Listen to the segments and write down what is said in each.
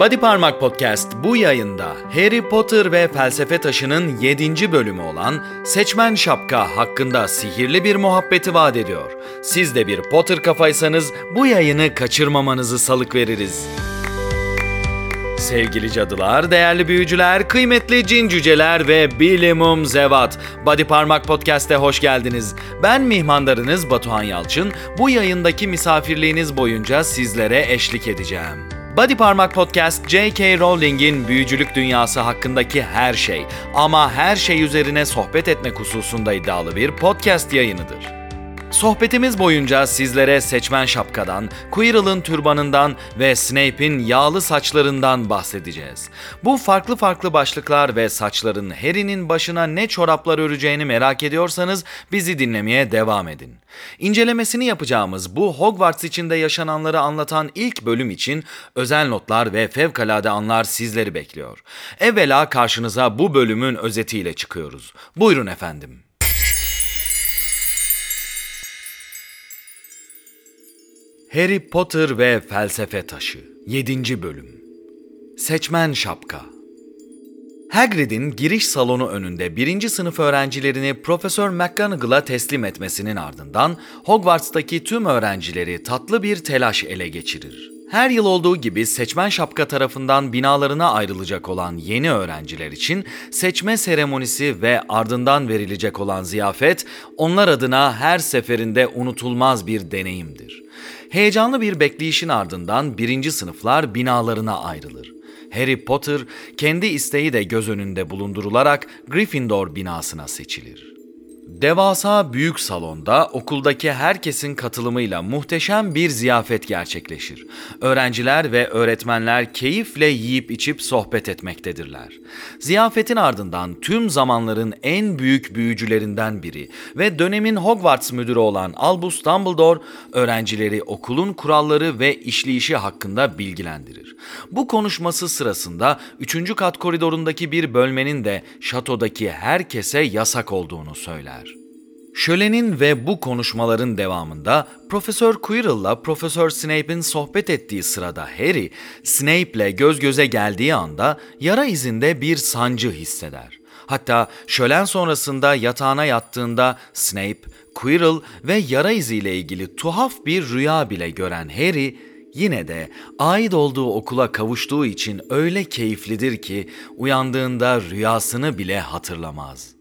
Body Parmak Podcast bu yayında Harry Potter ve Felsefe Taşı'nın 7. bölümü olan Seçmen Şapka hakkında sihirli bir muhabbeti vaat ediyor. Siz de bir Potter kafaysanız bu yayını kaçırmamanızı salık veririz. Sevgili cadılar, değerli büyücüler, kıymetli cin cüceler ve bilimum zevat. Body Parmak Podcast'e hoş geldiniz. Ben mihmandarınız Batuhan Yalçın. Bu yayındaki misafirliğiniz boyunca sizlere eşlik edeceğim. Body Parmak Podcast, J.K. Rowling'in büyücülük dünyası hakkındaki her şey ama her şey üzerine sohbet etmek hususunda iddialı bir podcast yayınıdır. Sohbetimiz boyunca sizlere seçmen şapkadan, Quirrell'ın türbanından ve Snape'in yağlı saçlarından bahsedeceğiz. Bu farklı farklı başlıklar ve saçların Harry'nin başına ne çoraplar öreceğini merak ediyorsanız bizi dinlemeye devam edin. İncelemesini yapacağımız bu Hogwarts içinde yaşananları anlatan ilk bölüm için özel notlar ve fevkalade anlar sizleri bekliyor. Evvela karşınıza bu bölümün özetiyle çıkıyoruz. Buyurun efendim. Harry Potter ve Felsefe Taşı 7. Bölüm Seçmen Şapka Hagrid'in giriş salonu önünde birinci sınıf öğrencilerini Profesör McGonagall'a teslim etmesinin ardından Hogwarts'taki tüm öğrencileri tatlı bir telaş ele geçirir. Her yıl olduğu gibi seçmen şapka tarafından binalarına ayrılacak olan yeni öğrenciler için seçme seremonisi ve ardından verilecek olan ziyafet onlar adına her seferinde unutulmaz bir deneyimdir. Heyecanlı bir bekleyişin ardından birinci sınıflar binalarına ayrılır. Harry Potter kendi isteği de göz önünde bulundurularak Gryffindor binasına seçilir. Devasa büyük salonda okuldaki herkesin katılımıyla muhteşem bir ziyafet gerçekleşir. Öğrenciler ve öğretmenler keyifle yiyip içip sohbet etmektedirler. Ziyafetin ardından tüm zamanların en büyük büyücülerinden biri ve dönemin Hogwarts müdürü olan Albus Dumbledore öğrencileri okulun kuralları ve işleyişi hakkında bilgilendirir. Bu konuşması sırasında 3. kat koridorundaki bir bölmenin de şatodaki herkese yasak olduğunu söyler. Şölenin ve bu konuşmaların devamında Profesör Quirrell'la Profesör Snape'in sohbet ettiği sırada Harry, Snape'le göz göze geldiği anda yara izinde bir sancı hisseder. Hatta şölen sonrasında yatağına yattığında Snape, Quirrell ve yara iziyle ilgili tuhaf bir rüya bile gören Harry, yine de ait olduğu okula kavuştuğu için öyle keyiflidir ki uyandığında rüyasını bile hatırlamaz.''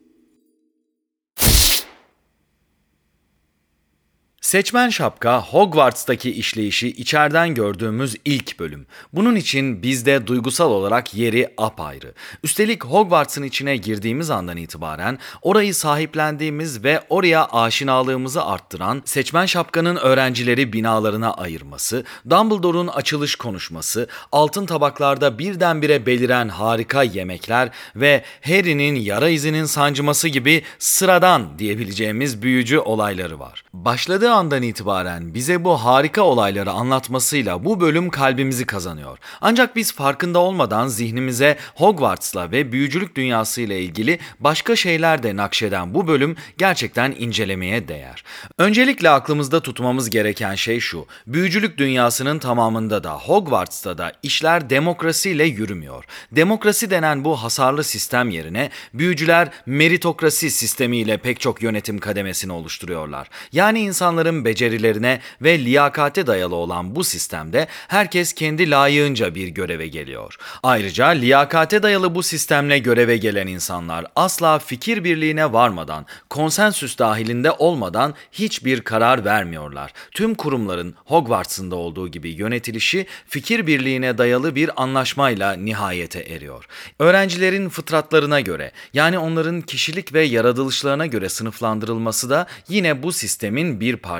Seçmen Şapka, Hogwarts'taki işleyişi içeriden gördüğümüz ilk bölüm. Bunun için bizde duygusal olarak yeri apayrı. Üstelik Hogwarts'ın içine girdiğimiz andan itibaren orayı sahiplendiğimiz ve oraya aşinalığımızı arttıran Seçmen Şapka'nın öğrencileri binalarına ayırması, Dumbledore'un açılış konuşması, altın tabaklarda birdenbire beliren harika yemekler ve Harry'nin yara izinin sancıması gibi sıradan diyebileceğimiz büyücü olayları var. Başladığı andan itibaren bize bu harika olayları anlatmasıyla bu bölüm kalbimizi kazanıyor. Ancak biz farkında olmadan zihnimize Hogwarts'la ve büyücülük dünyasıyla ilgili başka şeyler de nakşeden bu bölüm gerçekten incelemeye değer. Öncelikle aklımızda tutmamız gereken şey şu. Büyücülük dünyasının tamamında da Hogwarts'ta da işler demokrasiyle yürümüyor. Demokrasi denen bu hasarlı sistem yerine büyücüler meritokrasi sistemiyle pek çok yönetim kademesini oluşturuyorlar. Yani insanların insanların becerilerine ve liyakate dayalı olan bu sistemde herkes kendi layığınca bir göreve geliyor. Ayrıca liyakate dayalı bu sistemle göreve gelen insanlar asla fikir birliğine varmadan, konsensüs dahilinde olmadan hiçbir karar vermiyorlar. Tüm kurumların Hogwarts'ın da olduğu gibi yönetilişi fikir birliğine dayalı bir anlaşmayla nihayete eriyor. Öğrencilerin fıtratlarına göre yani onların kişilik ve yaratılışlarına göre sınıflandırılması da yine bu sistemin bir parçası.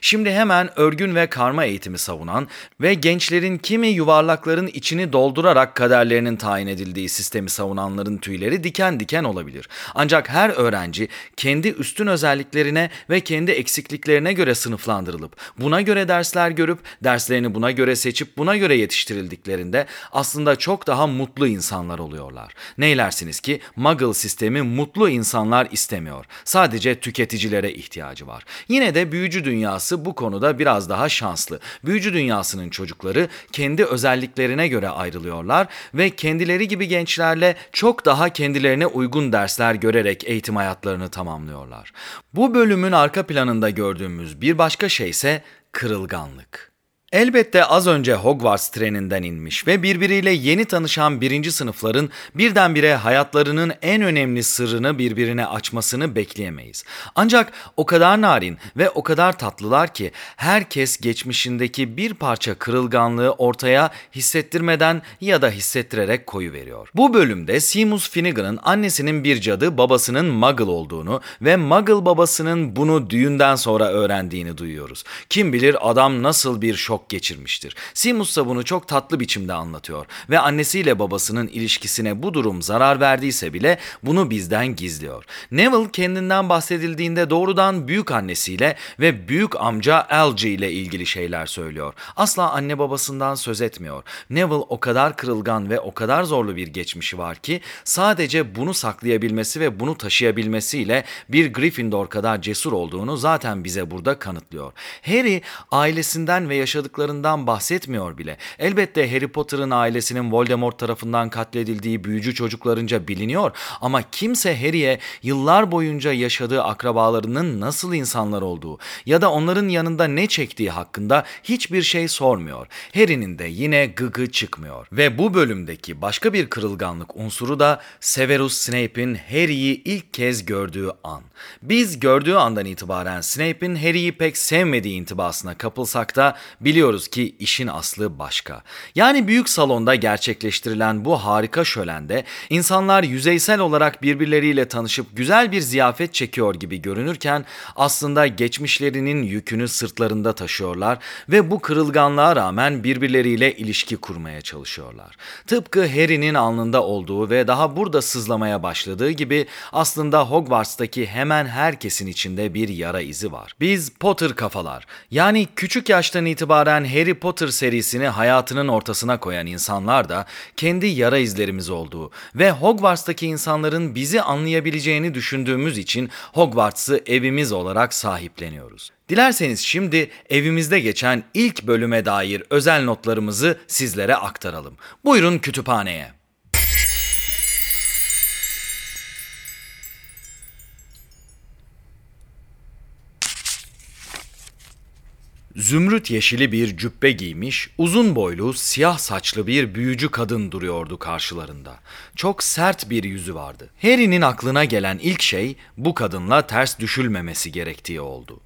Şimdi hemen örgün ve karma eğitimi savunan ve gençlerin kimi yuvarlakların içini doldurarak kaderlerinin tayin edildiği sistemi savunanların tüyleri diken diken olabilir. Ancak her öğrenci kendi üstün özelliklerine ve kendi eksikliklerine göre sınıflandırılıp buna göre dersler görüp derslerini buna göre seçip buna göre yetiştirildiklerinde aslında çok daha mutlu insanlar oluyorlar. Neylersiniz ki Muggle sistemi mutlu insanlar istemiyor. Sadece tüketicilere ihtiyacı var. Yine de büyük büyücü dünyası bu konuda biraz daha şanslı. Büyücü dünyasının çocukları kendi özelliklerine göre ayrılıyorlar ve kendileri gibi gençlerle çok daha kendilerine uygun dersler görerek eğitim hayatlarını tamamlıyorlar. Bu bölümün arka planında gördüğümüz bir başka şey ise kırılganlık. Elbette az önce Hogwarts treninden inmiş ve birbiriyle yeni tanışan birinci sınıfların birdenbire hayatlarının en önemli sırrını birbirine açmasını bekleyemeyiz. Ancak o kadar narin ve o kadar tatlılar ki herkes geçmişindeki bir parça kırılganlığı ortaya hissettirmeden ya da hissettirerek koyu veriyor. Bu bölümde Seamus Finnegan'ın annesinin bir cadı babasının Muggle olduğunu ve Muggle babasının bunu düğünden sonra öğrendiğini duyuyoruz. Kim bilir adam nasıl bir şok şok geçirmiştir. Simus da bunu çok tatlı biçimde anlatıyor ve annesiyle babasının ilişkisine bu durum zarar verdiyse bile bunu bizden gizliyor. Neville kendinden bahsedildiğinde doğrudan büyük annesiyle ve büyük amca Algy ile ilgili şeyler söylüyor. Asla anne babasından söz etmiyor. Neville o kadar kırılgan ve o kadar zorlu bir geçmişi var ki sadece bunu saklayabilmesi ve bunu taşıyabilmesiyle bir Gryffindor kadar cesur olduğunu zaten bize burada kanıtlıyor. Harry ailesinden ve yaşadıkları yaptıklarından bahsetmiyor bile. Elbette Harry Potter'ın ailesinin Voldemort tarafından katledildiği büyücü çocuklarınca biliniyor ama kimse Harry'e yıllar boyunca yaşadığı akrabalarının nasıl insanlar olduğu ya da onların yanında ne çektiği hakkında hiçbir şey sormuyor. Harry'nin de yine gıgı çıkmıyor. Ve bu bölümdeki başka bir kırılganlık unsuru da Severus Snape'in Harry'i ilk kez gördüğü an. Biz gördüğü andan itibaren Snape'in Harry'i pek sevmediği intibasına kapılsak da biliyoruz biliyoruz ki işin aslı başka. Yani büyük salonda gerçekleştirilen bu harika şölende insanlar yüzeysel olarak birbirleriyle tanışıp güzel bir ziyafet çekiyor gibi görünürken aslında geçmişlerinin yükünü sırtlarında taşıyorlar ve bu kırılganlığa rağmen birbirleriyle ilişki kurmaya çalışıyorlar. Tıpkı Harry'nin alnında olduğu ve daha burada sızlamaya başladığı gibi aslında Hogwarts'taki hemen herkesin içinde bir yara izi var. Biz Potter kafalar yani küçük yaştan itibaren itibaren Harry Potter serisini hayatının ortasına koyan insanlar da kendi yara izlerimiz olduğu ve Hogwarts'taki insanların bizi anlayabileceğini düşündüğümüz için Hogwarts'ı evimiz olarak sahipleniyoruz. Dilerseniz şimdi evimizde geçen ilk bölüme dair özel notlarımızı sizlere aktaralım. Buyurun kütüphaneye. Zümrüt yeşili bir cübbe giymiş, uzun boylu, siyah saçlı bir büyücü kadın duruyordu karşılarında. Çok sert bir yüzü vardı. Harry'nin aklına gelen ilk şey bu kadınla ters düşülmemesi gerektiği oldu.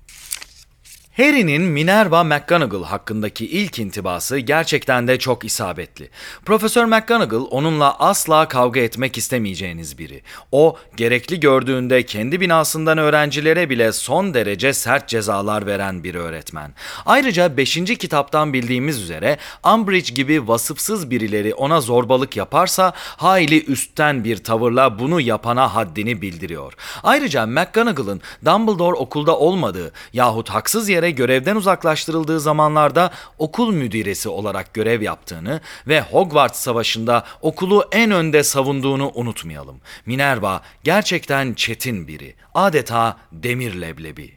Harry'nin Minerva McGonagall hakkındaki ilk intibası gerçekten de çok isabetli. Profesör McGonagall onunla asla kavga etmek istemeyeceğiniz biri. O, gerekli gördüğünde kendi binasından öğrencilere bile son derece sert cezalar veren bir öğretmen. Ayrıca 5. kitaptan bildiğimiz üzere Umbridge gibi vasıfsız birileri ona zorbalık yaparsa hayli üstten bir tavırla bunu yapana haddini bildiriyor. Ayrıca McGonagall'ın Dumbledore okulda olmadığı yahut haksız yere görevden uzaklaştırıldığı zamanlarda okul müdiresi olarak görev yaptığını ve Hogwarts Savaşı'nda okulu en önde savunduğunu unutmayalım. Minerva gerçekten çetin biri, adeta demir leblebi.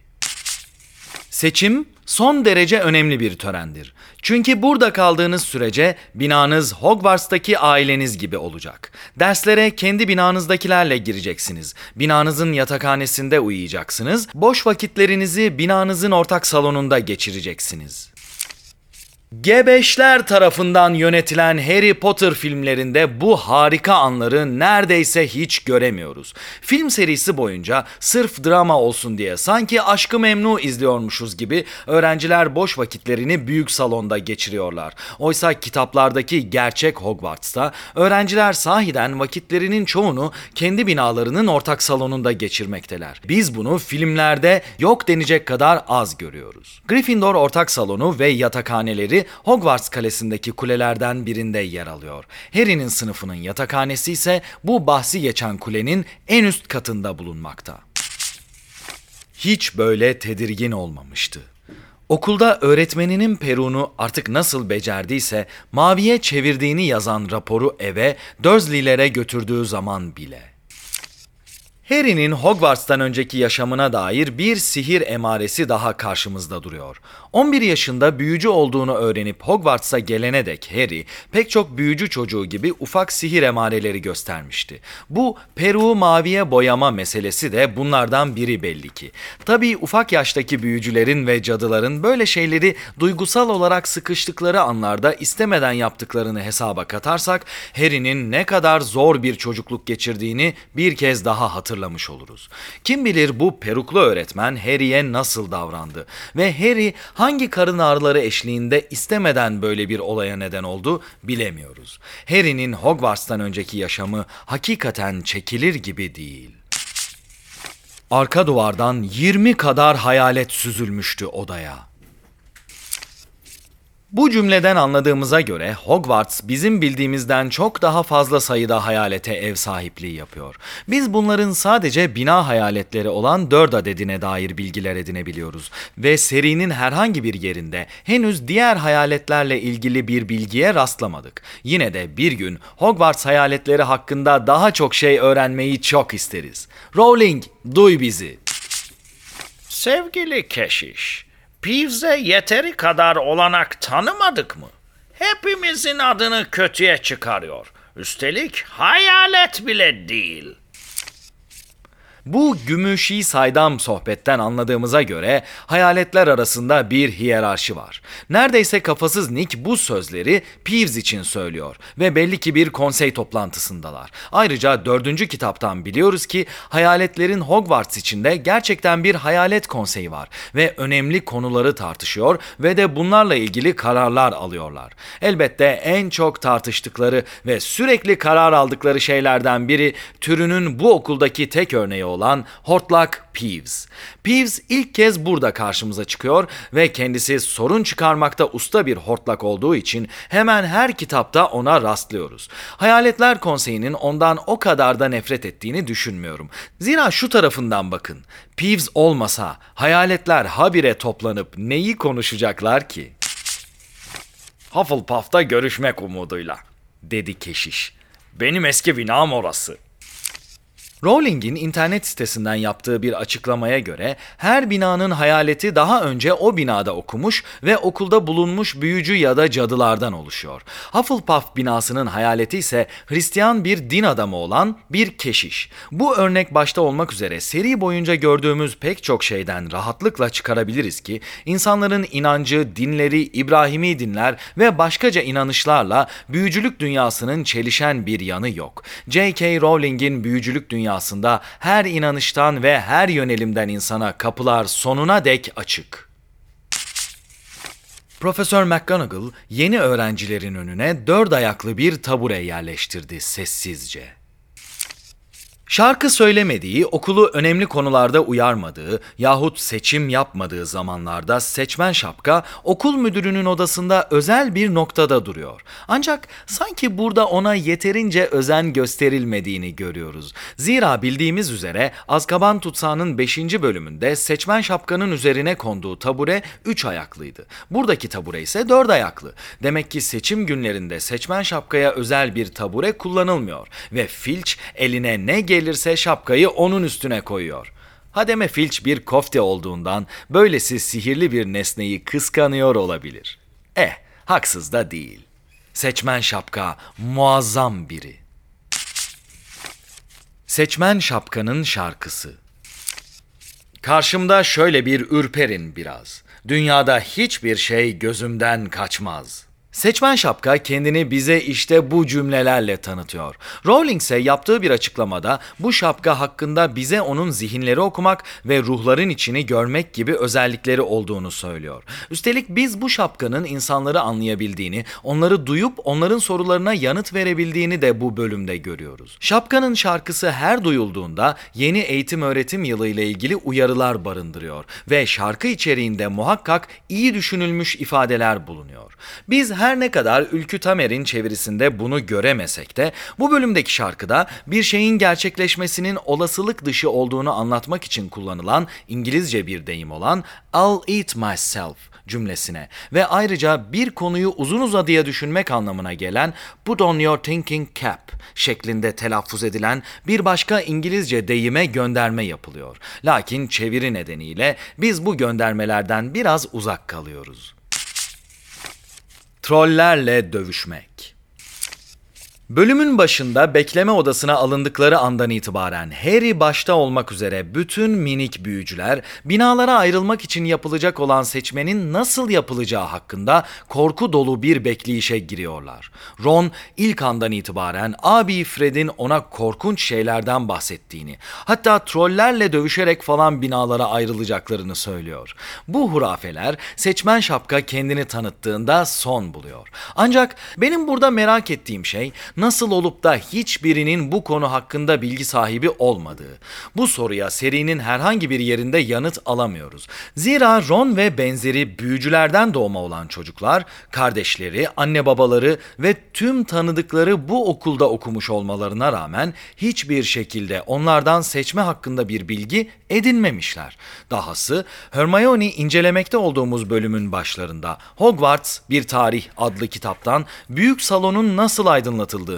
Seçim son derece önemli bir törendir. Çünkü burada kaldığınız sürece binanız Hogwarts'taki aileniz gibi olacak. Derslere kendi binanızdakilerle gireceksiniz. Binanızın yatakhanesinde uyuyacaksınız. Boş vakitlerinizi binanızın ortak salonunda geçireceksiniz. Gebeşler tarafından yönetilen Harry Potter filmlerinde bu harika anları neredeyse hiç göremiyoruz. Film serisi boyunca sırf drama olsun diye sanki Aşkı Memnu izliyormuşuz gibi öğrenciler boş vakitlerini büyük salonda geçiriyorlar. Oysa kitaplardaki gerçek Hogwarts'ta öğrenciler sahiden vakitlerinin çoğunu kendi binalarının ortak salonunda geçirmekteler. Biz bunu filmlerde yok denecek kadar az görüyoruz. Gryffindor ortak salonu ve yatakhaneleri Hogwarts Kalesi'ndeki kulelerden birinde yer alıyor. Harry'nin sınıfının yatakhanesi ise bu bahsi geçen kulenin en üst katında bulunmakta. Hiç böyle tedirgin olmamıştı. Okulda öğretmeninin peruğunu artık nasıl becerdiyse maviye çevirdiğini yazan raporu eve Dursley'lere götürdüğü zaman bile. Harry'nin Hogwarts'tan önceki yaşamına dair bir sihir emaresi daha karşımızda duruyor. 11 yaşında büyücü olduğunu öğrenip Hogwarts'a gelene dek Harry pek çok büyücü çocuğu gibi ufak sihir emareleri göstermişti. Bu peruğu maviye boyama meselesi de bunlardan biri belli ki. Tabii ufak yaştaki büyücülerin ve cadıların böyle şeyleri duygusal olarak sıkıştıkları anlarda istemeden yaptıklarını hesaba katarsak Harry'nin ne kadar zor bir çocukluk geçirdiğini bir kez daha hatırlamış oluruz. Kim bilir bu peruklu öğretmen Harry'e nasıl davrandı ve Harry hangi karın ağrıları eşliğinde istemeden böyle bir olaya neden oldu bilemiyoruz. Harry'nin Hogwarts'tan önceki yaşamı hakikaten çekilir gibi değil. Arka duvardan 20 kadar hayalet süzülmüştü odaya. Bu cümleden anladığımıza göre Hogwarts bizim bildiğimizden çok daha fazla sayıda hayalete ev sahipliği yapıyor. Biz bunların sadece bina hayaletleri olan 4 adedine dair bilgiler edinebiliyoruz ve serinin herhangi bir yerinde henüz diğer hayaletlerle ilgili bir bilgiye rastlamadık. Yine de bir gün Hogwarts hayaletleri hakkında daha çok şey öğrenmeyi çok isteriz. Rowling, duy bizi. Sevgili keşiş, Peeves'e yeteri kadar olanak tanımadık mı? Hepimizin adını kötüye çıkarıyor. Üstelik hayalet bile değil. Bu gümüşi saydam sohbetten anladığımıza göre hayaletler arasında bir hiyerarşi var. Neredeyse kafasız Nick bu sözleri Peeves için söylüyor ve belli ki bir konsey toplantısındalar. Ayrıca dördüncü kitaptan biliyoruz ki hayaletlerin Hogwarts içinde gerçekten bir hayalet konseyi var ve önemli konuları tartışıyor ve de bunlarla ilgili kararlar alıyorlar. Elbette en çok tartıştıkları ve sürekli karar aldıkları şeylerden biri türünün bu okuldaki tek örneği olan Hortlak Peeves. Peeves ilk kez burada karşımıza çıkıyor ve kendisi sorun çıkarmakta usta bir hortlak olduğu için hemen her kitapta ona rastlıyoruz. Hayaletler Konseyi'nin ondan o kadar da nefret ettiğini düşünmüyorum. Zira şu tarafından bakın. Peeves olmasa hayaletler habire toplanıp neyi konuşacaklar ki? Hufflepuff'ta görüşmek umuduyla, dedi keşiş. Benim eski binam orası. Rowling'in internet sitesinden yaptığı bir açıklamaya göre her binanın hayaleti daha önce o binada okumuş ve okulda bulunmuş büyücü ya da cadılardan oluşuyor. Hufflepuff binasının hayaleti ise Hristiyan bir din adamı olan bir keşiş. Bu örnek başta olmak üzere seri boyunca gördüğümüz pek çok şeyden rahatlıkla çıkarabiliriz ki insanların inancı, dinleri, İbrahimi dinler ve başkaca inanışlarla büyücülük dünyasının çelişen bir yanı yok. J.K. Rowling'in büyücülük dünyası dünyasında her inanıştan ve her yönelimden insana kapılar sonuna dek açık. Profesör McGonagall yeni öğrencilerin önüne dört ayaklı bir tabure yerleştirdi sessizce. Şarkı söylemediği, okulu önemli konularda uyarmadığı yahut seçim yapmadığı zamanlarda seçmen şapka okul müdürünün odasında özel bir noktada duruyor. Ancak sanki burada ona yeterince özen gösterilmediğini görüyoruz. Zira bildiğimiz üzere Azkaban Tutsağı'nın 5. bölümünde seçmen şapkanın üzerine konduğu tabure 3 ayaklıydı. Buradaki tabure ise 4 ayaklı. Demek ki seçim günlerinde seçmen şapkaya özel bir tabure kullanılmıyor ve Filch eline ne gelir gelirse şapkayı onun üstüne koyuyor. Hademe Filch bir kofte olduğundan böylesi sihirli bir nesneyi kıskanıyor olabilir. Eh, haksız da değil. Seçmen şapka muazzam biri. Seçmen şapkanın şarkısı. Karşımda şöyle bir ürperin biraz. Dünyada hiçbir şey gözümden kaçmaz.'' Seçmen Şapka kendini bize işte bu cümlelerle tanıtıyor. Rowling ise yaptığı bir açıklamada bu şapka hakkında bize onun zihinleri okumak ve ruhların içini görmek gibi özellikleri olduğunu söylüyor. Üstelik biz bu şapkanın insanları anlayabildiğini, onları duyup onların sorularına yanıt verebildiğini de bu bölümde görüyoruz. Şapkanın şarkısı her duyulduğunda yeni eğitim öğretim yılı ile ilgili uyarılar barındırıyor ve şarkı içeriğinde muhakkak iyi düşünülmüş ifadeler bulunuyor. Biz her ne kadar Ülkü Tamer'in çevirisinde bunu göremesek de bu bölümdeki şarkıda bir şeyin gerçekleşmesinin olasılık dışı olduğunu anlatmak için kullanılan İngilizce bir deyim olan I'll eat myself cümlesine ve ayrıca bir konuyu uzun uzadıya düşünmek anlamına gelen put on your thinking cap şeklinde telaffuz edilen bir başka İngilizce deyime gönderme yapılıyor. Lakin çeviri nedeniyle biz bu göndermelerden biraz uzak kalıyoruz. Trollerle dövüşmek Bölümün başında bekleme odasına alındıkları andan itibaren Harry başta olmak üzere bütün minik büyücüler binalara ayrılmak için yapılacak olan seçmenin nasıl yapılacağı hakkında korku dolu bir bekleyişe giriyorlar. Ron ilk andan itibaren abi Fred'in ona korkunç şeylerden bahsettiğini, hatta trollerle dövüşerek falan binalara ayrılacaklarını söylüyor. Bu hurafeler seçmen şapka kendini tanıttığında son buluyor. Ancak benim burada merak ettiğim şey nasıl olup da hiçbirinin bu konu hakkında bilgi sahibi olmadığı. Bu soruya serinin herhangi bir yerinde yanıt alamıyoruz. Zira Ron ve benzeri büyücülerden doğma olan çocuklar, kardeşleri, anne babaları ve tüm tanıdıkları bu okulda okumuş olmalarına rağmen hiçbir şekilde onlardan seçme hakkında bir bilgi edinmemişler. Dahası Hermione incelemekte olduğumuz bölümün başlarında Hogwarts bir tarih adlı kitaptan büyük salonun nasıl aydınlatıldığını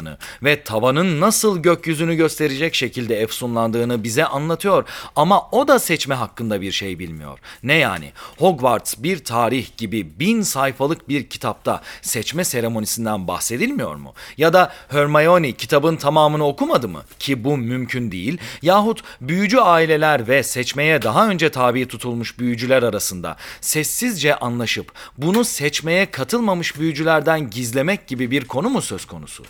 ve tavanın nasıl gökyüzünü gösterecek şekilde efsunlandığını bize anlatıyor ama o da seçme hakkında bir şey bilmiyor. Ne yani Hogwarts bir tarih gibi bin sayfalık bir kitapta seçme seremonisinden bahsedilmiyor mu? Ya da Hermione kitabın tamamını okumadı mı? Ki bu mümkün değil. Yahut büyücü aileler ve seçmeye daha önce tabi tutulmuş büyücüler arasında sessizce anlaşıp bunu seçmeye katılmamış büyücülerden gizlemek gibi bir konu mu söz konusu?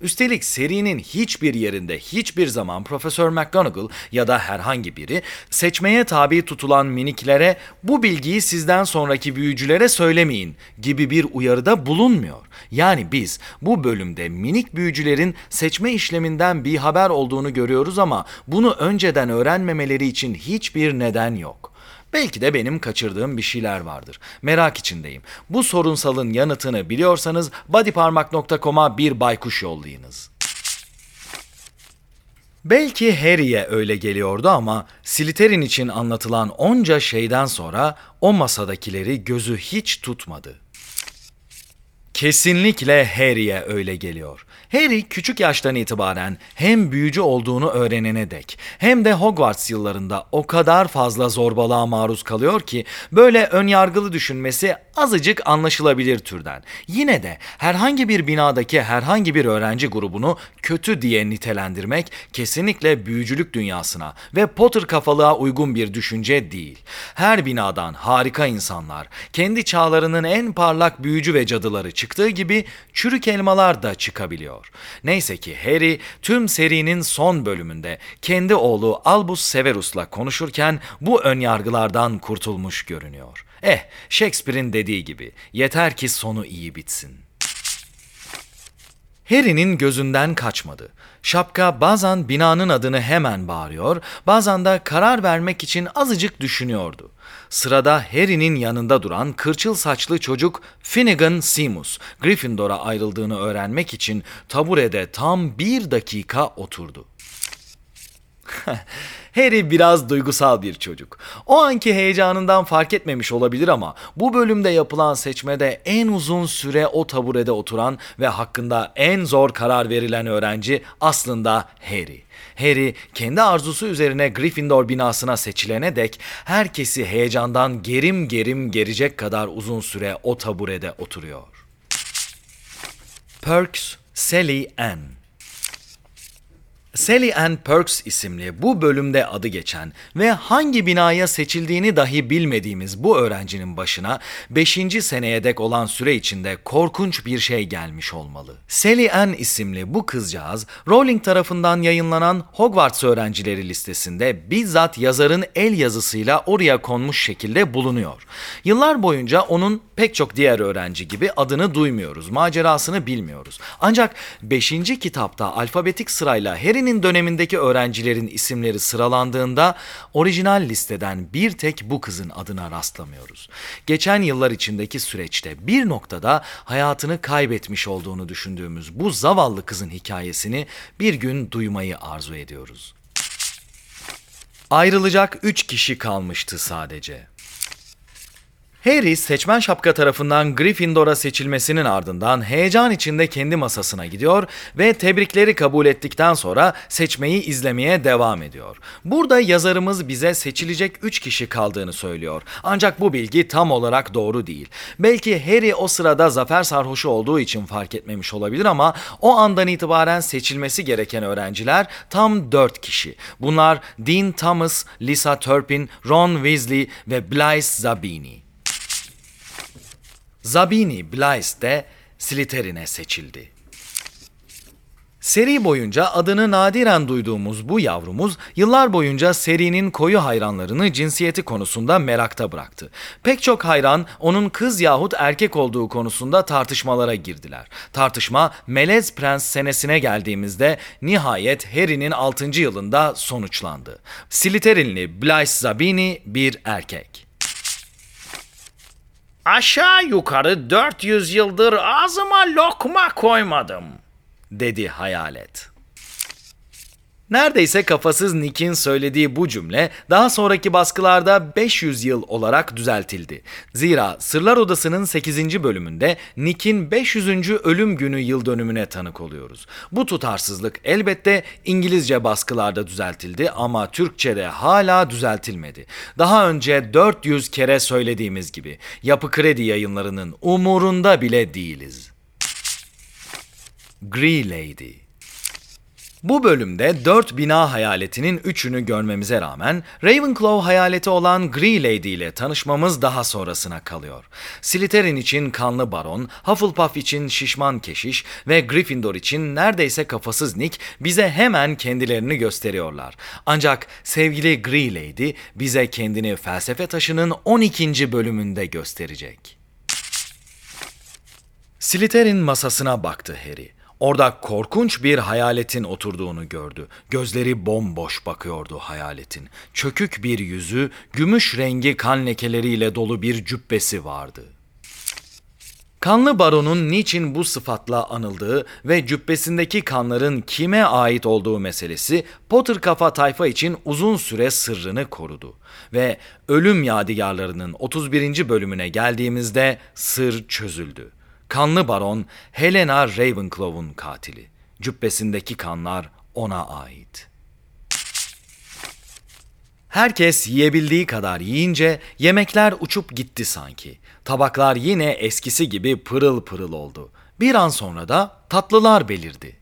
Üstelik serinin hiçbir yerinde hiçbir zaman Profesör McGonagall ya da herhangi biri seçmeye tabi tutulan miniklere bu bilgiyi sizden sonraki büyücülere söylemeyin gibi bir uyarıda bulunmuyor. Yani biz bu bölümde minik büyücülerin seçme işleminden bir haber olduğunu görüyoruz ama bunu önceden öğrenmemeleri için hiçbir neden yok. Belki de benim kaçırdığım bir şeyler vardır. Merak içindeyim. Bu sorunsalın yanıtını biliyorsanız bodyparmak.com'a bir baykuş yollayınız. Belki Harry'e öyle geliyordu ama Slytherin için anlatılan onca şeyden sonra o masadakileri gözü hiç tutmadı. Kesinlikle Harry'e öyle geliyor. Harry küçük yaştan itibaren hem büyücü olduğunu öğrenene dek hem de Hogwarts yıllarında o kadar fazla zorbalığa maruz kalıyor ki böyle önyargılı düşünmesi azıcık anlaşılabilir türden. Yine de herhangi bir binadaki herhangi bir öğrenci grubunu kötü diye nitelendirmek kesinlikle büyücülük dünyasına ve Potter kafalığa uygun bir düşünce değil. Her binadan harika insanlar, kendi çağlarının en parlak büyücü ve cadıları çıktığı gibi çürük elmalar da çıkabiliyor. Neyse ki Harry tüm serinin son bölümünde kendi oğlu Albus Severus'la konuşurken bu önyargılardan kurtulmuş görünüyor. Eh, Shakespeare'in dediği gibi yeter ki sonu iyi bitsin. Harry'nin gözünden kaçmadı. Şapka bazen binanın adını hemen bağırıyor, bazen de karar vermek için azıcık düşünüyordu. Sırada Harry'nin yanında duran kırçıl saçlı çocuk Finnegan Seamus, Gryffindor'a ayrıldığını öğrenmek için taburede tam bir dakika oturdu. Harry biraz duygusal bir çocuk. O anki heyecanından fark etmemiş olabilir ama bu bölümde yapılan seçmede en uzun süre o taburede oturan ve hakkında en zor karar verilen öğrenci aslında Harry. Harry kendi arzusu üzerine Gryffindor binasına seçilene dek herkesi heyecandan gerim gerim gerecek kadar uzun süre o taburede oturuyor. Perks, Sally Ann Sally Ann Perks isimli bu bölümde adı geçen ve hangi binaya seçildiğini dahi bilmediğimiz bu öğrencinin başına 5. seneye dek olan süre içinde korkunç bir şey gelmiş olmalı. Sally Ann isimli bu kızcağız Rowling tarafından yayınlanan Hogwarts öğrencileri listesinde bizzat yazarın el yazısıyla oraya konmuş şekilde bulunuyor. Yıllar boyunca onun pek çok diğer öğrenci gibi adını duymuyoruz, macerasını bilmiyoruz. Ancak 5. kitapta alfabetik sırayla Harry'nin Harry'nin dönemindeki öğrencilerin isimleri sıralandığında orijinal listeden bir tek bu kızın adına rastlamıyoruz. Geçen yıllar içindeki süreçte bir noktada hayatını kaybetmiş olduğunu düşündüğümüz bu zavallı kızın hikayesini bir gün duymayı arzu ediyoruz. Ayrılacak üç kişi kalmıştı sadece. Harry seçmen şapka tarafından Gryffindor'a seçilmesinin ardından heyecan içinde kendi masasına gidiyor ve tebrikleri kabul ettikten sonra seçmeyi izlemeye devam ediyor. Burada yazarımız bize seçilecek 3 kişi kaldığını söylüyor. Ancak bu bilgi tam olarak doğru değil. Belki Harry o sırada zafer sarhoşu olduğu için fark etmemiş olabilir ama o andan itibaren seçilmesi gereken öğrenciler tam 4 kişi. Bunlar Dean Thomas, Lisa Turpin, Ron Weasley ve Blythe Zabini. Zabini Blythe de Slytherin'e seçildi. Seri boyunca adını nadiren duyduğumuz bu yavrumuz yıllar boyunca serinin koyu hayranlarını cinsiyeti konusunda merakta bıraktı. Pek çok hayran onun kız yahut erkek olduğu konusunda tartışmalara girdiler. Tartışma Melez Prens senesine geldiğimizde nihayet Harry'nin 6. yılında sonuçlandı. Slytherinli Blythe Zabini bir erkek. Aşağı yukarı 400 yıldır ağzıma lokma koymadım. dedi hayalet. Neredeyse kafasız Nick'in söylediği bu cümle daha sonraki baskılarda 500 yıl olarak düzeltildi. Zira Sırlar Odası'nın 8. bölümünde Nick'in 500. ölüm günü yıl dönümüne tanık oluyoruz. Bu tutarsızlık elbette İngilizce baskılarda düzeltildi ama Türkçe'de hala düzeltilmedi. Daha önce 400 kere söylediğimiz gibi Yapı Kredi yayınlarının umurunda bile değiliz. Grey Lady bu bölümde dört bina hayaletinin üçünü görmemize rağmen Ravenclaw hayaleti olan Grey Lady ile tanışmamız daha sonrasına kalıyor. Slytherin için kanlı baron, Hufflepuff için şişman keşiş ve Gryffindor için neredeyse kafasız Nick bize hemen kendilerini gösteriyorlar. Ancak sevgili Grey Lady bize kendini felsefe taşının 12. bölümünde gösterecek. Slytherin masasına baktı Harry. Orada korkunç bir hayaletin oturduğunu gördü. Gözleri bomboş bakıyordu hayaletin. Çökük bir yüzü, gümüş rengi kan lekeleriyle dolu bir cübbesi vardı. Kanlı baronun niçin bu sıfatla anıldığı ve cübbesindeki kanların kime ait olduğu meselesi Potter kafa tayfa için uzun süre sırrını korudu. Ve ölüm yadigarlarının 31. bölümüne geldiğimizde sır çözüldü. Kanlı baron Helena Ravenclaw'un katili. Cübbesindeki kanlar ona ait. Herkes yiyebildiği kadar yiyince yemekler uçup gitti sanki. Tabaklar yine eskisi gibi pırıl pırıl oldu. Bir an sonra da tatlılar belirdi.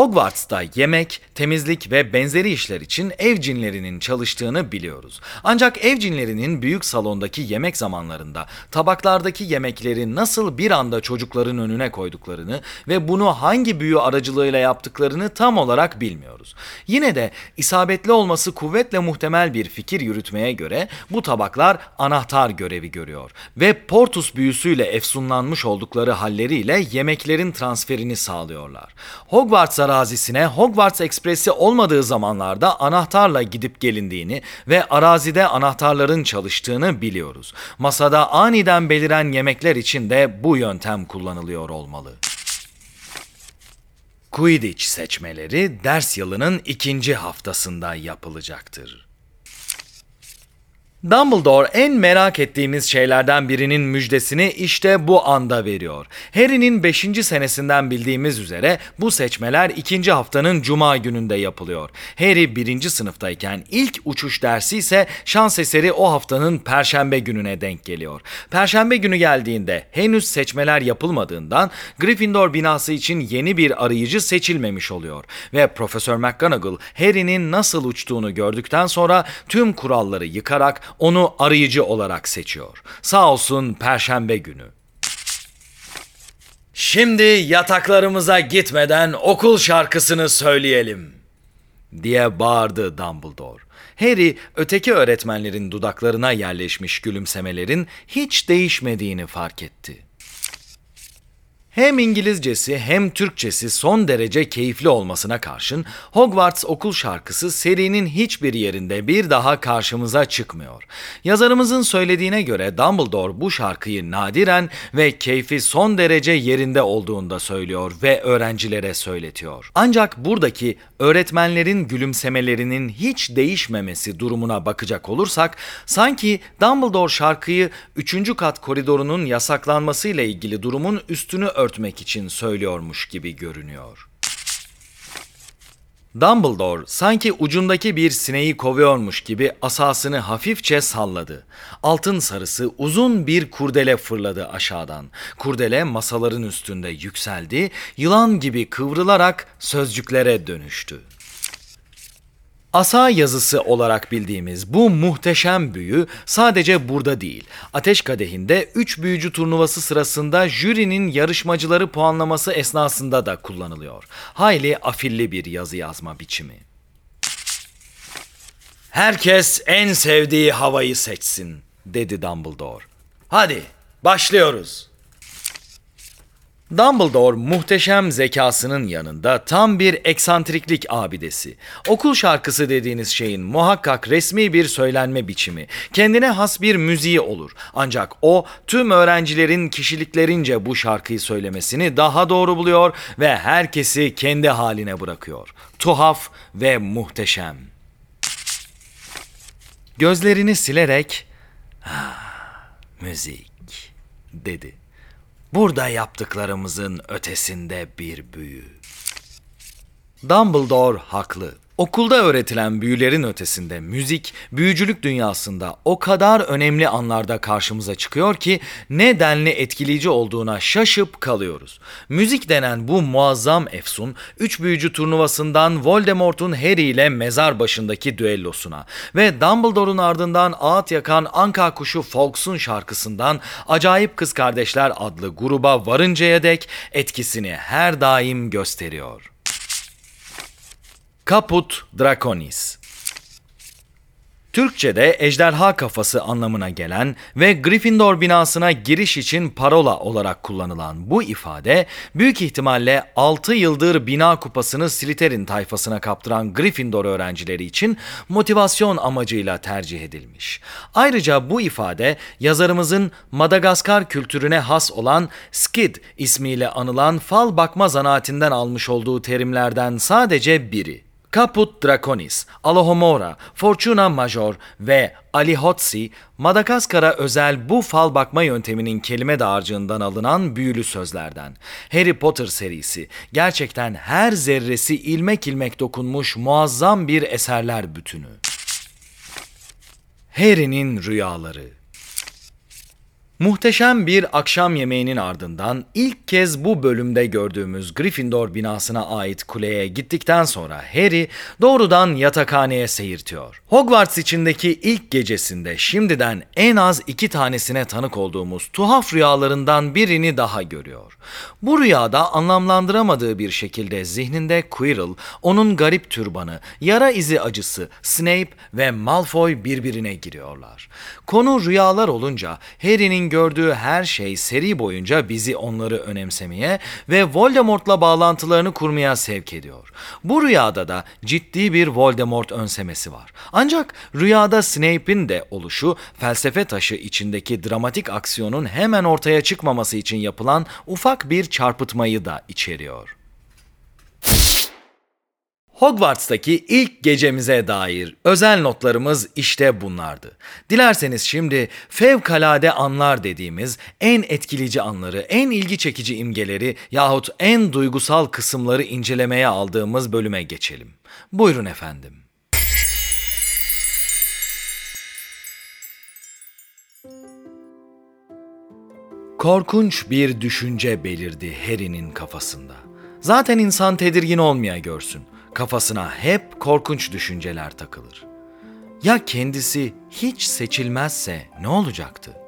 Hogwarts'ta yemek, temizlik ve benzeri işler için ev cinlerinin çalıştığını biliyoruz. Ancak ev cinlerinin büyük salondaki yemek zamanlarında tabaklardaki yemekleri nasıl bir anda çocukların önüne koyduklarını ve bunu hangi büyü aracılığıyla yaptıklarını tam olarak bilmiyoruz. Yine de isabetli olması kuvvetle muhtemel bir fikir yürütmeye göre bu tabaklar anahtar görevi görüyor ve Portus büyüsüyle efsunlanmış oldukları halleriyle yemeklerin transferini sağlıyorlar. Hogwarts arazisine Hogwarts Ekspresi olmadığı zamanlarda anahtarla gidip gelindiğini ve arazide anahtarların çalıştığını biliyoruz. Masada aniden beliren yemekler için de bu yöntem kullanılıyor olmalı. Quidditch seçmeleri ders yılının ikinci haftasında yapılacaktır. Dumbledore en merak ettiğimiz şeylerden birinin müjdesini işte bu anda veriyor. Harry'nin 5. senesinden bildiğimiz üzere bu seçmeler 2. haftanın cuma gününde yapılıyor. Harry 1. sınıftayken ilk uçuş dersi ise şans eseri o haftanın perşembe gününe denk geliyor. Perşembe günü geldiğinde henüz seçmeler yapılmadığından Gryffindor binası için yeni bir arayıcı seçilmemiş oluyor. Ve Profesör McGonagall Harry'nin nasıl uçtuğunu gördükten sonra tüm kuralları yıkarak onu arayıcı olarak seçiyor. Sağ olsun perşembe günü. Şimdi yataklarımıza gitmeden okul şarkısını söyleyelim diye bağırdı Dumbledore. Harry öteki öğretmenlerin dudaklarına yerleşmiş gülümsemelerin hiç değişmediğini fark etti. Hem İngilizcesi hem Türkçesi son derece keyifli olmasına karşın Hogwarts okul şarkısı serinin hiçbir yerinde bir daha karşımıza çıkmıyor. Yazarımızın söylediğine göre Dumbledore bu şarkıyı nadiren ve keyfi son derece yerinde olduğunda söylüyor ve öğrencilere söyletiyor. Ancak buradaki öğretmenlerin gülümsemelerinin hiç değişmemesi durumuna bakacak olursak sanki Dumbledore şarkıyı 3. kat koridorunun yasaklanmasıyla ilgili durumun üstünü örtmek için söylüyormuş gibi görünüyor. Dumbledore sanki ucundaki bir sineği kovuyormuş gibi asasını hafifçe salladı. Altın sarısı uzun bir kurdele fırladı aşağıdan. Kurdele masaların üstünde yükseldi, yılan gibi kıvrılarak sözcüklere dönüştü. Asa yazısı olarak bildiğimiz bu muhteşem büyü sadece burada değil. Ateş Kadehi'nde 3 büyücü turnuvası sırasında jürinin yarışmacıları puanlaması esnasında da kullanılıyor. Hayli afilli bir yazı yazma biçimi. Herkes en sevdiği havayı seçsin, dedi Dumbledore. Hadi, başlıyoruz. Dumbledore muhteşem zekasının yanında tam bir eksantriklik abidesi. Okul şarkısı dediğiniz şeyin muhakkak resmi bir söylenme biçimi, kendine has bir müziği olur. Ancak o tüm öğrencilerin kişiliklerince bu şarkıyı söylemesini daha doğru buluyor ve herkesi kendi haline bırakıyor. Tuhaf ve muhteşem. Gözlerini silerek "Ah, müzik dedi. Burada yaptıklarımızın ötesinde bir büyü. Dumbledore haklı. Okulda öğretilen büyülerin ötesinde müzik, büyücülük dünyasında o kadar önemli anlarda karşımıza çıkıyor ki ne denli etkileyici olduğuna şaşıp kalıyoruz. Müzik denen bu muazzam efsun, üç büyücü turnuvasından Voldemort'un Harry ile mezar başındaki düellosuna ve Dumbledore'un ardından ağıt yakan Anka kuşu Fawkes'un şarkısından Acayip Kız Kardeşler adlı gruba varıncaya dek etkisini her daim gösteriyor. Caput Draconis Türkçe'de ejderha kafası anlamına gelen ve Gryffindor binasına giriş için parola olarak kullanılan bu ifade büyük ihtimalle 6 yıldır bina kupasını Slytherin tayfasına kaptıran Gryffindor öğrencileri için motivasyon amacıyla tercih edilmiş. Ayrıca bu ifade yazarımızın Madagaskar kültürüne has olan skid ismiyle anılan fal bakma zanaatinden almış olduğu terimlerden sadece biri. Caput Draconis, Alohomora, Fortuna Major ve Alihotsi, Madagaskar'a özel bu fal bakma yönteminin kelime dağarcığından alınan büyülü sözlerden. Harry Potter serisi gerçekten her zerresi ilmek ilmek dokunmuş muazzam bir eserler bütünü. Harry'nin rüyaları Muhteşem bir akşam yemeğinin ardından ilk kez bu bölümde gördüğümüz Gryffindor binasına ait kuleye gittikten sonra Harry doğrudan yatakhaneye seyirtiyor. Hogwarts içindeki ilk gecesinde şimdiden en az iki tanesine tanık olduğumuz tuhaf rüyalarından birini daha görüyor. Bu rüyada anlamlandıramadığı bir şekilde zihninde Quirrell, onun garip türbanı, yara izi acısı, Snape ve Malfoy birbirine giriyorlar. Konu rüyalar olunca Harry'nin gördüğü her şey seri boyunca bizi onları önemsemeye ve Voldemort'la bağlantılarını kurmaya sevk ediyor. Bu rüyada da ciddi bir Voldemort önsemesi var. Ancak rüyada Snape'in de oluşu felsefe taşı içindeki dramatik aksiyonun hemen ortaya çıkmaması için yapılan ufak bir çarpıtmayı da içeriyor. Hogwarts'taki ilk gecemize dair özel notlarımız işte bunlardı. Dilerseniz şimdi fevkalade anlar dediğimiz en etkileyici anları, en ilgi çekici imgeleri yahut en duygusal kısımları incelemeye aldığımız bölüme geçelim. Buyurun efendim. Korkunç bir düşünce belirdi Harry'nin kafasında. Zaten insan tedirgin olmaya görsün. Kafasına hep korkunç düşünceler takılır. Ya kendisi hiç seçilmezse ne olacaktı?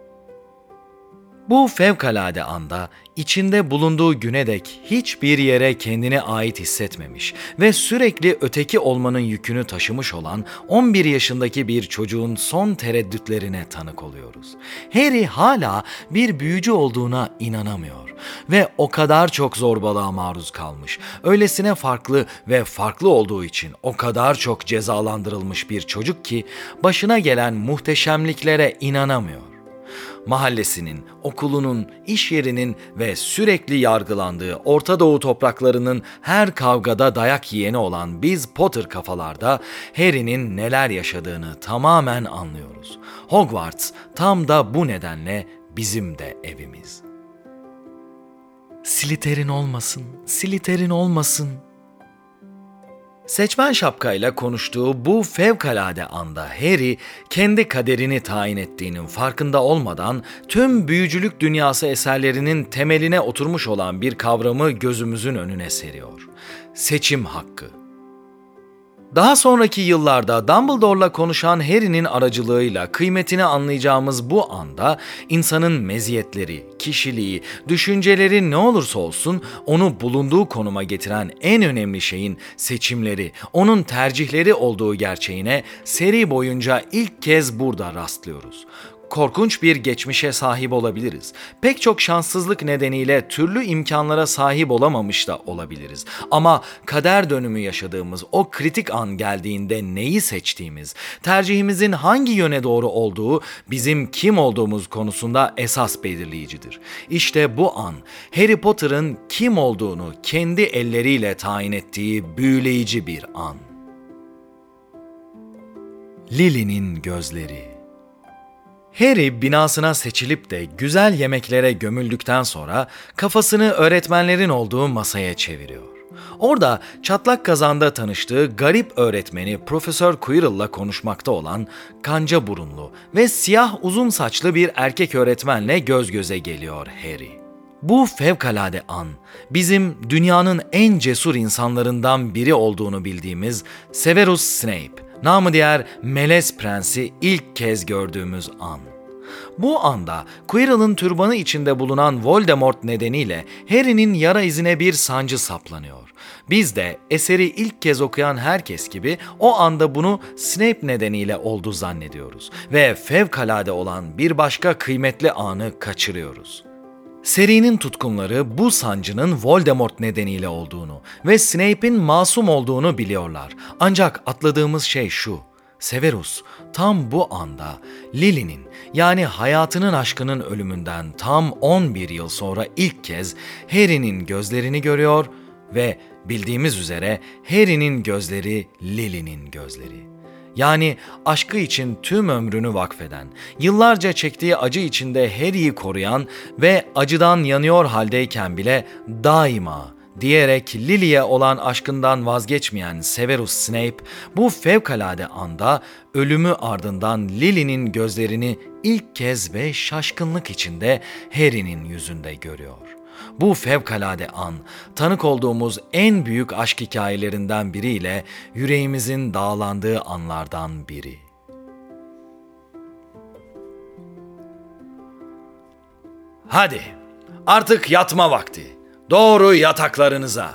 Bu fevkalade anda içinde bulunduğu güne dek hiçbir yere kendine ait hissetmemiş ve sürekli öteki olmanın yükünü taşımış olan 11 yaşındaki bir çocuğun son tereddütlerine tanık oluyoruz. Harry hala bir büyücü olduğuna inanamıyor. ve o kadar çok zorbalığa maruz kalmış. Öylesine farklı ve farklı olduğu için o kadar çok cezalandırılmış bir çocuk ki başına gelen muhteşemliklere inanamıyor mahallesinin, okulunun, iş yerinin ve sürekli yargılandığı Orta Doğu topraklarının her kavgada dayak yiyeni olan biz Potter kafalarda Harry'nin neler yaşadığını tamamen anlıyoruz. Hogwarts tam da bu nedenle bizim de evimiz. Slytherin olmasın, Slytherin olmasın Seçmen şapkayla konuştuğu bu fevkalade anda Harry kendi kaderini tayin ettiğinin farkında olmadan tüm büyücülük dünyası eserlerinin temeline oturmuş olan bir kavramı gözümüzün önüne seriyor. Seçim hakkı. Daha sonraki yıllarda Dumbledore'la konuşan Harry'nin aracılığıyla kıymetini anlayacağımız bu anda insanın meziyetleri, kişiliği, düşünceleri ne olursa olsun onu bulunduğu konuma getiren en önemli şeyin seçimleri, onun tercihleri olduğu gerçeğine seri boyunca ilk kez burada rastlıyoruz korkunç bir geçmişe sahip olabiliriz. Pek çok şanssızlık nedeniyle türlü imkanlara sahip olamamış da olabiliriz. Ama kader dönümü yaşadığımız o kritik an geldiğinde neyi seçtiğimiz, tercihimizin hangi yöne doğru olduğu bizim kim olduğumuz konusunda esas belirleyicidir. İşte bu an Harry Potter'ın kim olduğunu kendi elleriyle tayin ettiği büyüleyici bir an. Lily'nin gözleri Harry binasına seçilip de güzel yemeklere gömüldükten sonra kafasını öğretmenlerin olduğu masaya çeviriyor. Orada çatlak kazanda tanıştığı garip öğretmeni Profesör Quirrell'la konuşmakta olan kanca burunlu ve siyah uzun saçlı bir erkek öğretmenle göz göze geliyor Harry. Bu fevkalade an bizim dünyanın en cesur insanlarından biri olduğunu bildiğimiz Severus Snape namı diğer Melez Prensi ilk kez gördüğümüz an. Bu anda Quirrell'ın türbanı içinde bulunan Voldemort nedeniyle Harry'nin yara izine bir sancı saplanıyor. Biz de eseri ilk kez okuyan herkes gibi o anda bunu Snape nedeniyle oldu zannediyoruz ve fevkalade olan bir başka kıymetli anı kaçırıyoruz. Serinin tutkunları bu sancının Voldemort nedeniyle olduğunu ve Snape'in masum olduğunu biliyorlar. Ancak atladığımız şey şu. Severus tam bu anda Lily'nin yani hayatının aşkının ölümünden tam 11 yıl sonra ilk kez Harry'nin gözlerini görüyor ve bildiğimiz üzere Harry'nin gözleri Lily'nin gözleri yani aşkı için tüm ömrünü vakfeden, yıllarca çektiği acı içinde Harry'i koruyan ve acıdan yanıyor haldeyken bile daima diyerek Lily'e olan aşkından vazgeçmeyen Severus Snape bu fevkalade anda ölümü ardından Lily'nin gözlerini ilk kez ve şaşkınlık içinde Harry'nin yüzünde görüyor. Bu fevkalade an, tanık olduğumuz en büyük aşk hikayelerinden biriyle yüreğimizin dağlandığı anlardan biri. Hadi, artık yatma vakti. Doğru yataklarınıza.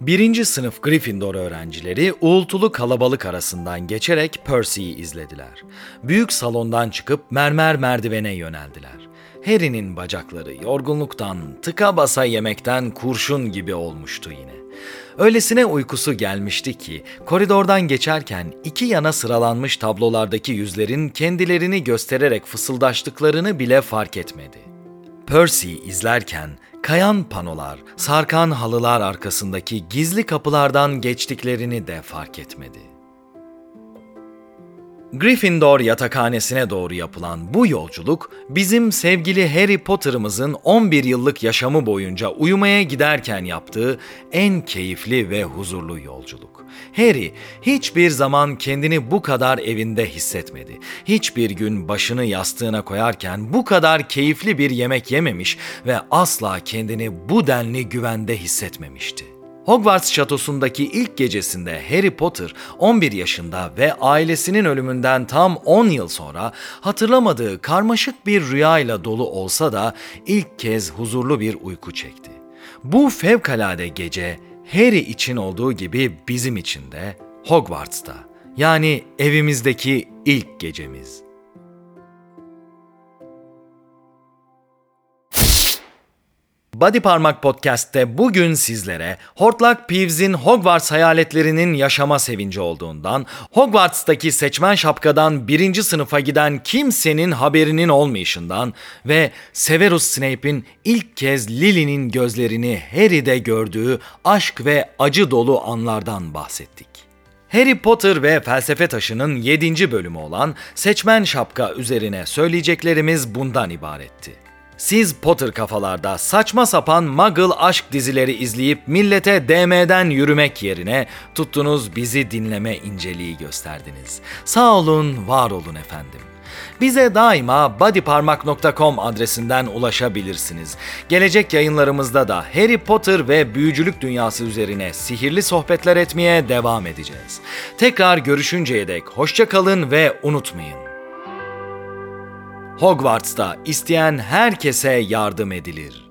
Birinci sınıf Gryffindor öğrencileri uğultulu kalabalık arasından geçerek Percy'yi izlediler. Büyük salondan çıkıp mermer merdivene yöneldiler. Harry'nin bacakları yorgunluktan, tıka basa yemekten kurşun gibi olmuştu yine. Öylesine uykusu gelmişti ki koridordan geçerken iki yana sıralanmış tablolardaki yüzlerin kendilerini göstererek fısıldaştıklarını bile fark etmedi. Percy izlerken kayan panolar, sarkan halılar arkasındaki gizli kapılardan geçtiklerini de fark etmedi. Gryffindor yatakhanesine doğru yapılan bu yolculuk bizim sevgili Harry Potter'ımızın 11 yıllık yaşamı boyunca uyumaya giderken yaptığı en keyifli ve huzurlu yolculuk. Harry hiçbir zaman kendini bu kadar evinde hissetmedi. Hiçbir gün başını yastığına koyarken bu kadar keyifli bir yemek yememiş ve asla kendini bu denli güvende hissetmemişti. Hogwarts şatosundaki ilk gecesinde Harry Potter 11 yaşında ve ailesinin ölümünden tam 10 yıl sonra hatırlamadığı karmaşık bir rüyayla dolu olsa da ilk kez huzurlu bir uyku çekti. Bu fevkalade gece Harry için olduğu gibi bizim için de Hogwarts'ta yani evimizdeki ilk gecemiz. Body Parmak Podcast'te bugün sizlere Hortlak Peeves'in Hogwarts hayaletlerinin yaşama sevinci olduğundan, Hogwarts'taki seçmen şapkadan birinci sınıfa giden kimsenin haberinin olmayışından ve Severus Snape'in ilk kez Lily'nin gözlerini Harry'de gördüğü aşk ve acı dolu anlardan bahsettik. Harry Potter ve Felsefe Taşı'nın 7. bölümü olan Seçmen Şapka üzerine söyleyeceklerimiz bundan ibaretti. Siz Potter kafalarda saçma sapan Muggle aşk dizileri izleyip millete DM'den yürümek yerine tuttunuz bizi dinleme inceliği gösterdiniz. Sağ olun, var olun efendim. Bize daima bodyparmak.com adresinden ulaşabilirsiniz. Gelecek yayınlarımızda da Harry Potter ve büyücülük dünyası üzerine sihirli sohbetler etmeye devam edeceğiz. Tekrar görüşünceye dek hoşça kalın ve unutmayın. Hogwarts'ta isteyen herkese yardım edilir.